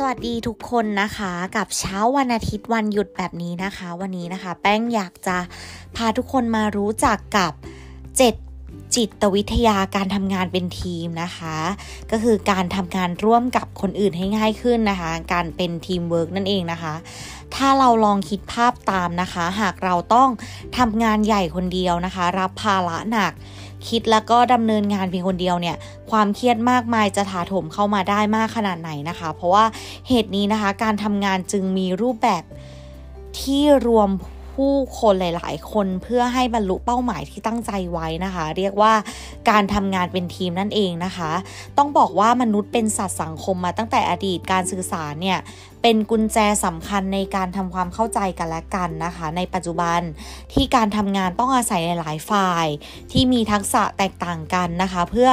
สวัสดีทุกคนนะคะกับเช้าวันอาทิตย์วันหยุดแบบนี้นะคะ วันนี้นะคะ แป้งอยากจะพาทุกคนมารู้จักกับ 7 จิตวิทยาการทำงานเป็นทีมนะคะ ก็คือการทำงานร่วมกับคนอื่นให้ง่ายขึ้นนะคะ การเป็นทีมเวิร์กนั่นเองนะคะ ถ้าเราลองคิดภาพตามนะคะ หากเราต้องทำงานใหญ่คนเดียวนะคะ รับภาระหนัก คิดแล้วก็ดำเนินงานเพียงคนเดียวเนี่ย ความเครียดมากมายจะถาถมเข้ามาได้มากขนาดไหนนะคะ เพราะว่าเหตุนี้นะคะ การทำงานจึงมีรูปแบบที่รวมผ ผู้คนหลาย ๆ คนเพื่อให้บรรลุเป้าหมายที่ตั้งใจไว้นะคะ เรียกว่าการทำงานเป็นทีมนั่นเองนะคะ ต้องบอกว่ามนุษย์เป็นสัตว์สังคมมาตั้งแต่อดีตการสื่อสารเนี่ยเป็นกุญแจสำคัญในการทำความเข้าใจกันและกันนะคะ ในปัจจุบันที่การทำงานต้องอาศัยหลายฝ่าย ที่มีทักษะแตกต่างกันนะคะ เพื่อ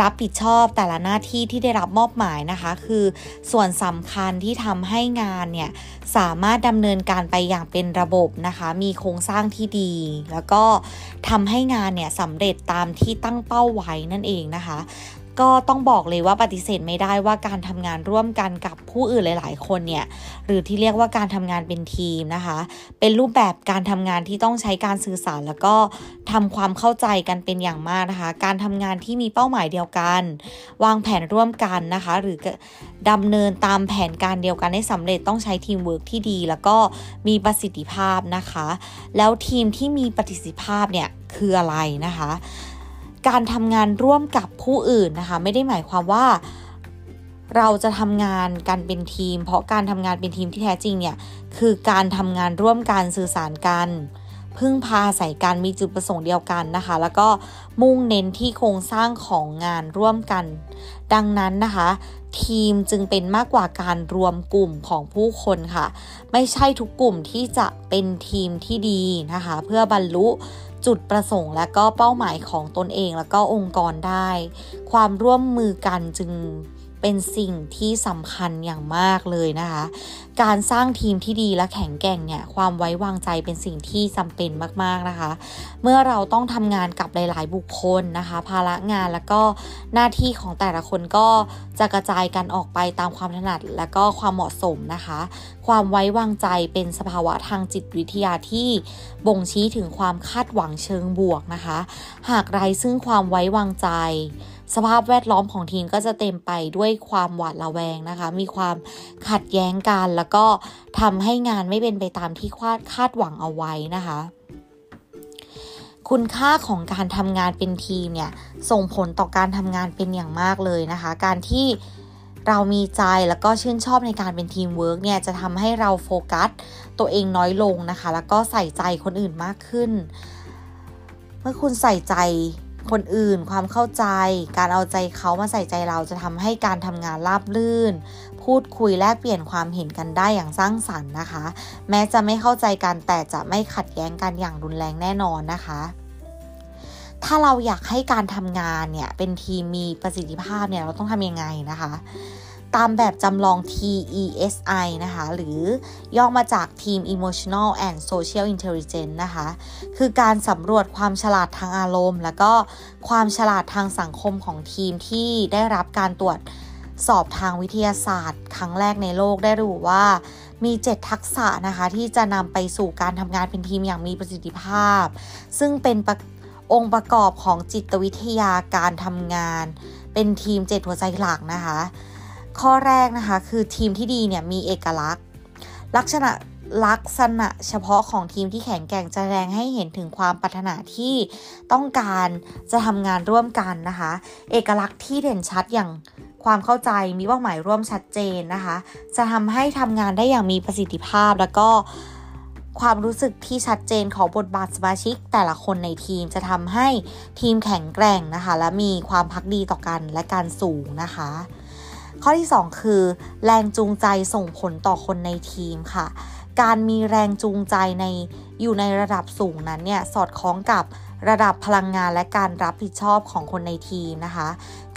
รับผิดชอบแต่ละหน้าที่ที่ได้รับมอบหมายนะคะ คือส่วนสำคัญที่ทำให้งานเนี่ยสามารถดำเนินการไปอย่างเป็นระบบนะคะมีโครงสร้างที่ดี แล้วก็ทำให้งานเนี่ยสำเร็จตามที่ตั้งเป้าไว้นั่นเองนะคะ ก็ต้องบอกเลยว่าปฏิเสธไม่ได้ว่าการทำงานร่วมกันกับผู้อื่นหลาย ๆ คนเนี่ยหรือที่เรียกว่าการทำงานเป็นทีมนะคะ เป็นรูปแบบการทำงานที่ต้องใช้การสื่อสารแล้วก็ทำความเข้าใจกันเป็นอย่างมากนะคะ การทำงานที่มีเป้าหมายเดียวกัน วางแผนร่วมกันนะคะ หรือดำเนินตามแผนการเดียวกันให้สำเร็จต้องใช้ทีมเวิร์กที่ดี แล้วก็มีประสิทธิภาพนะคะ แล้วทีมที่มีประสิทธิภาพเนี่ยคืออะไรนะคะ การทำงานร่วมกับผู้อื่นนะคะไม่ได้หมายความว่าเราจะทำงานกันเป็นทีม เพราะการทำงานเป็นทีมที่แท้จริงเนี่ยคือการทำงานร่วมกันสื่อสารกัน พึ่งพาใส่กันมีจุดประสงค์เดียวกันนะคะ แล้วก็มุ่งเน้นที่โครงสร้างของงานร่วมกัน ดังนั้นนะคะ ทีมจึงเป็นมากกว่าการรวมกลุ่มของผู้คนค่ะ ไม่ใช่ทุกกลุ่มที่จะเป็นทีมที่ดีนะคะ เพื่อบรรลุ จุดประสงค์และก็เป้าหมายของตนเองแล้วก็องค์กรได้ ความร่วมมือกันจึง เป็นสิ่งที่สำคัญอย่างมากเลยนะคะ การสร้างทีมที่ดีและแข็งแกร่งเนี่ยความไว้วางใจเป็นสิ่งที่จำเป็นมากๆนะคะ เมื่อเราต้องทำงานกับหลาย ๆ บุคคลนะคะ ภาระงานแล้วก็หน้าที่ของแต่ละคนก็จะกระจายกันออกไปตามความถนัดและก็ความเหมาะสมนะคะ ความไว้วางใจเป็นสภาวะทางจิตวิทยาที่บ่งชี้ถึงความคาดหวังเชิงบวกนะคะ หากไร้ซึ่งความไว้วางใจ สภาพแวดล้อมของทีมก็จะเต็มไปด้วยความหวาดระแวงนะคะ มีความขัดแย้งกันแล้วก็ทำให้งานไม่เป็นไปตามที่คาดคาดหวังเอาไว้นะคะคุณค่าของการทำงานเป็นทีมเนี่ยส่งผลต่อการทำงานเป็นอย่างมากเลยนะคะ การที่เรามีใจแล้วก็ชื่นชอบในการเป็นทีมเวิร์กเนี่ยจะทำให้เราโฟกัสตัวเองน้อยลงนะคะ แล้วก็ใส่ใจคนอื่นมากขึ้น เมื่อคุณใส่ใจ คนอื่น ความเข้าใจ การเอาใจเขามาใส่ใจเราจะทำให้การทำงานราบรื่น พูดคุยแลกเปลี่ยนความเห็นกันได้อย่างสร้างสรรค์นะคะ แม้จะไม่เข้าใจกันแต่จะไม่ขัดแย้งกันอย่างรุนแรงแน่นอนนะคะถ้าเราอยากให้การทำงานเนี่ยเป็นทีมมีประสิทธิภาพเนี่ยเราต้องทำยังไงนะคะ ตามแบบจำลอง TESI นะคะ หรือย่อมาจาก Team Emotional and Social Intelligence นะคะ คือการสำรวจความฉลาดทางอารมณ์ แล้วก็ความฉลาดทางสังคมของทีมที่ได้รับการตรวจสอบทางวิทยาศาสตร์ ครั้งแรกในโลกได้ระบุว่ามี 7 ทักษะนะคะ ที่จะนำไปสู่การทำงานเป็นทีมอย่างมีประสิทธิภาพ ซึ่งเป็นองค์ประกอบของจิตวิทยาการทำงาน เป็นทีม 7 หัวใจหลักนะคะ ข้อแรกนะคะคือทีมที่ดีเนี่ยมีเอกลักษณ์ ลักษณะลักษณะเฉพาะของทีมที่แข็งแกร่งจะแสดงให้เห็นถึงความปรารถนาที่ต้องการจะทำงานร่วมกันนะคะ เอกลักษณ์ที่เด่นชัดอย่างความเข้าใจมีเป้าหมายร่วมชัดเจนนะคะ จะทำให้ทำงานได้อย่างมีประสิทธิภาพ แล้วก็ความรู้สึกที่ชัดเจนของบทบาทสมาชิก แต่ละคนในทีมจะทำให้ทีมแข็งแกร่งนะคะ และมีความพักดีต่อกันและการสูงนะคะ ข้อที่ 2 คือ แรงจูงใจส่งผลต่อคนในทีมค่ะ การมีแรงจูงใจในอยู่ในระดับสูงนั้นเนี่ยสอดคล้องกับระดับพลังงานและการรับผิดชอบของคนในทีมนะคะ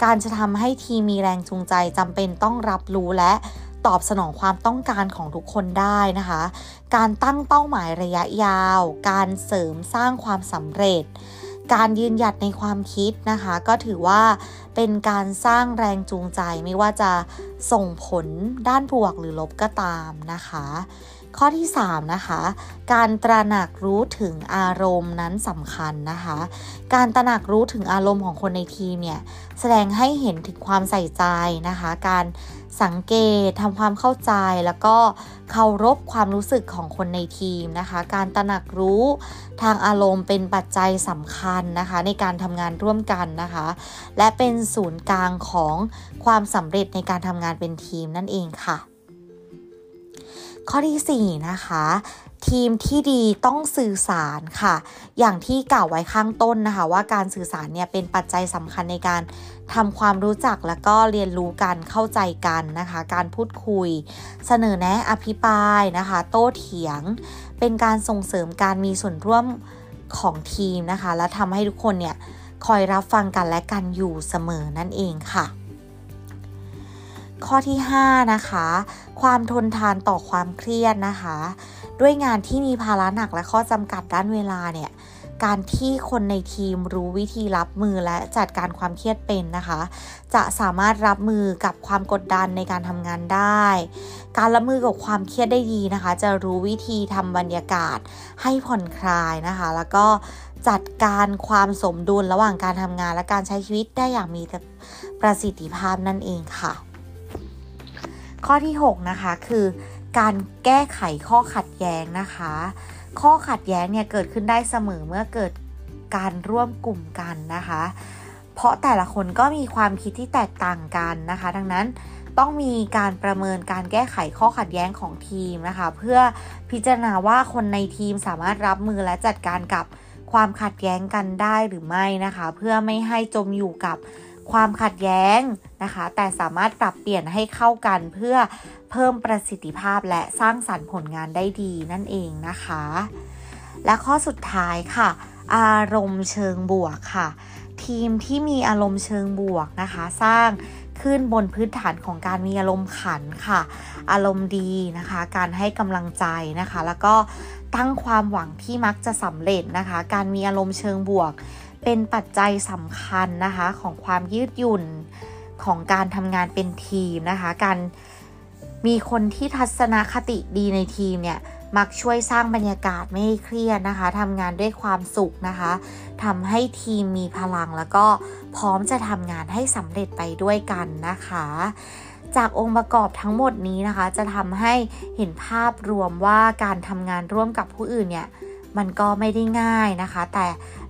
การจะทำให้ทีมมีแรงจูงใจจำเป็นต้องรับรู้และตอบสนองความต้องการของทุกคนได้นะคะ การตั้งเป้าหมายระยะยาว การเสริมสร้างความสำเร็จ การยืนหยัดในความคิดนะคะ ก็ถือว่าเป็นการสร้างแรงจูงใจไม่ว่าจะส่งผลด้านบวกหรือลบก็ตามนะคะ ข้อที่ 3 นะคะ การตระหนักรู้ถึงอารมณ์นั้นสำคัญนะคะ การตระหนักรู้ถึงอารมณ์ของคนในทีมเนี่ยแสดงให้เห็นถึงความใส่ใจนะคะ การสังเกตทำความเข้าใจแล้วก็เคารพความรู้สึกของคนในทีมนะคะ การตระหนักรู้ทางอารมณ์เป็นปัจจัยสำคัญนะคะ ในการทำงานร่วมกันนะคะ และเป็นศูนย์กลางของความสำเร็จในการทำงานเป็นทีมนั่นเองค่ะ ข้อที่ 4 นะคะทีมที่ดีต้องสื่อสารค่ะ อย่างที่กล่าวไว้ข้างต้นนะคะ ว่าการสื่อสารเนี่ยเป็นปัจจัยสำคัญในการทำความรู้จักและก็เรียนรู้กันเข้าใจกันนะคะ การพูดคุย เสนอแนะอภิปรายนะคะ โต้เถียง เป็นการส่งเสริมการมีส่วนร่วมของทีมนะคะ และทำให้ทุกคนเนี่ยคอยรับฟังกันและกันอยู่เสมอนั่นเองค่ะ ข้อที่ 5 นะคะ ความทนทานต่อความเครียดนะคะ ด้วยงานที่มีภาระหนักและข้อจำกัดด้านเวลาเนี่ยการที่คนในทีมรู้วิธีรับมือและจัดการความเครียดเป็นนะคะ จะสามารถรับมือกับความกดดันในการทำงานได้ การรับมือกับความเครียดได้ดีนะคะ จะรู้วิธีทำบรรยากาศให้ผ่อนคลายนะคะ แล้วก็จัดการความสมดุลระหว่างการทำงานและการใช้ชีวิตได้อย่างมีประสิทธิภาพนั่นเองค่ะ ข้อที่ 6 นะคะ คือการแก้ไขข้อขัดแย้งนะคะ ข้อขัดแย้งเนี่ยเกิดขึ้นได้เสมอเมื่อเกิดการร่วมกลุ่มกันนะคะ เพราะแต่ละคนก็มีความคิดที่แตกต่างกันนะคะ ดังนั้นต้องมีการประเมินการแก้ไขข้อขัดแย้งของทีมนะคะ เพื่อพิจารณาว่าคนในทีมสามารถรับมือและจัดการกับความขัดแย้งกันได้หรือไม่นะคะ เพื่อไม่ให้จมอยู่กับ ความขัดแย้งนะคะ แต่สามารถปรับเปลี่ยนให้เข้ากันเพื่อเพิ่มประสิทธิภาพและสร้างสรรค์ผลงานได้ดีนั่นเองนะคะ และข้อสุดท้ายค่ะ อารมณ์เชิงบวกค่ะ ทีมที่มีอารมณ์เชิงบวกนะคะ สร้างขึ้นบนพื้นฐานของการมีอารมณ์ขันค่ะ อารมณ์ดีนะคะ การให้กำลังใจนะคะ แล้วก็ตั้งความหวังที่มักจะสำเร็จนะคะ การมีอารมณ์เชิงบวก เป็นปัจจัยสำคัญนะคะของความยืดหยุ่นของการทำงานเป็นทีมนะคะการมีคนที่ทัศนคติดีในทีมเนี่ยมักช่วยสร้างบรรยากาศไม่เครียดนะคะทำงานด้วยความสุขนะคะทำให้ทีมมีพลังแล้วก็พร้อมจะทำงานให้สำเร็จไปด้วยกันนะคะ จากองค์ประกอบทั้งหมดนี้นะคะ จะทำให้เห็นภาพรวมว่าการทำงานร่วมกับผู้อื่นเนี่ย มันก็ไม่ได้ง่ายนะคะ แต่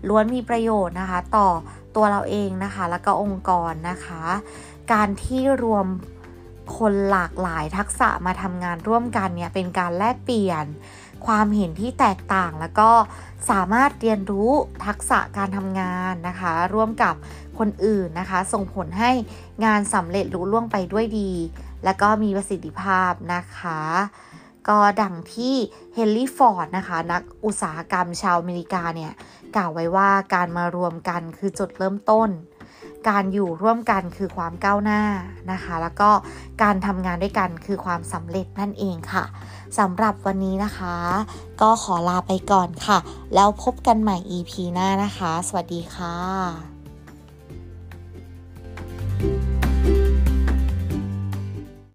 ล้วนมีประโยชน์นะคะ ต่อตัวเราเองนะคะ แล้วก็องค์กรนะคะ การที่รวมคนหลากหลายทักษะมาทำงานร่วมกันเนี่ยเป็นการแลกเปลี่ยน ความเห็นที่แตกต่างแล้วก็สามารถเรียนรู้ทักษะการทำงานนะคะ ร่วมกับคนอื่นนะคะ ส่งผลให้งานสำเร็จลุล่วงไปด้วยดี และก็มีประสิทธิภาพนะคะ ก็ดังที่เฮนรี่ฟอร์ดนะคะ นักอุตสาหกรรมชาวอเมริกาเนี่ย กล่าวไว้ว่าการมารวมกันคือจุดเริ่มต้น การอยู่ร่วมกันคือความก้าวหน้านะคะ แล้วก็การทำงานด้วยกันคือความสำเร็จนั่นเองค่ะสำหรับวันนี้นะคะ ก็ขอลาไปก่อนค่ะ แล้วพบกันใหม่ EP หน้านะคะ สวัสดีค่ะ